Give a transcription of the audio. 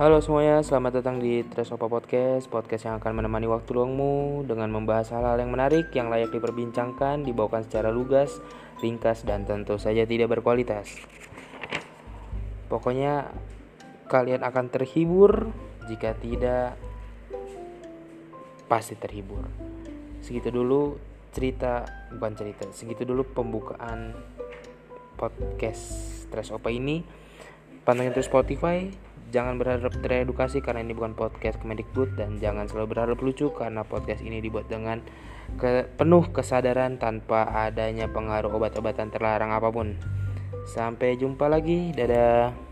Halo semuanya, selamat datang di Tresopa Podcast Podcast yang akan menemani waktu luangmu Dengan membahas hal-hal yang menarik Yang layak diperbincangkan Dibawakan secara lugas, ringkas, dan tentu saja tidak berkualitas Pokoknya kalian akan terhibur Jika tidak Pasti terhibur Segitu dulu cerita Bukan cerita, segitu dulu pembukaan Podcast Tresopa ini Pantengin terus Spotify. Jangan berharap teredukasi karena ini bukan podcast Kemendikbud dan jangan selalu berharap lucu karena podcast ini dibuat dengan ke, penuh kesadaran tanpa adanya pengaruh obat-obatan terlarang apa pun. Sampai jumpa lagi. Dadah.